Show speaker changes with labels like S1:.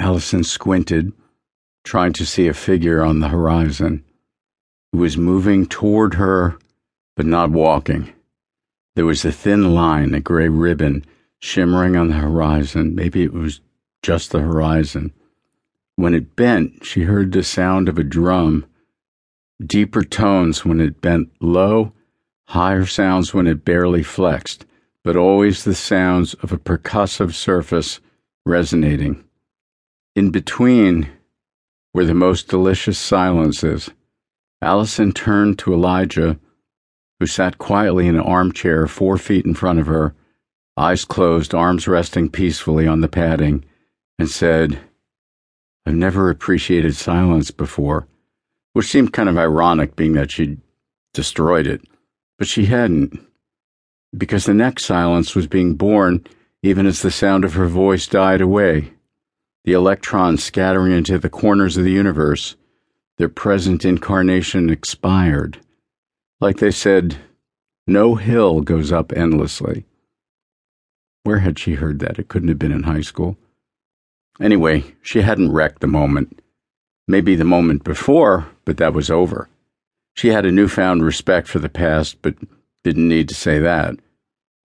S1: Alison squinted, trying to see a figure on the horizon. It was moving toward her, but not walking. There was a thin line, a gray ribbon, shimmering on the horizon. Maybe it was just the horizon. When it bent, she heard the sound of a drum, deeper tones when it bent low, higher sounds when it barely flexed, but always the sounds of a percussive surface resonating. In between were the most delicious silences. Alison turned to Elijah, who sat quietly in an armchair four feet in front of her, eyes closed, arms resting peacefully on the padding, and said, I've never appreciated silence before, which seemed kind of ironic being that she'd destroyed it. But she hadn't, because the next silence was being born even as the sound of her voice died away the electrons scattering into the corners of the universe, their present incarnation expired. Like they said, no hill goes up endlessly. Where had she heard that? It couldn't have been in high school. Anyway, she hadn't wrecked the moment. Maybe the moment before, but that was over. She had a newfound respect for the past, but didn't need to say that.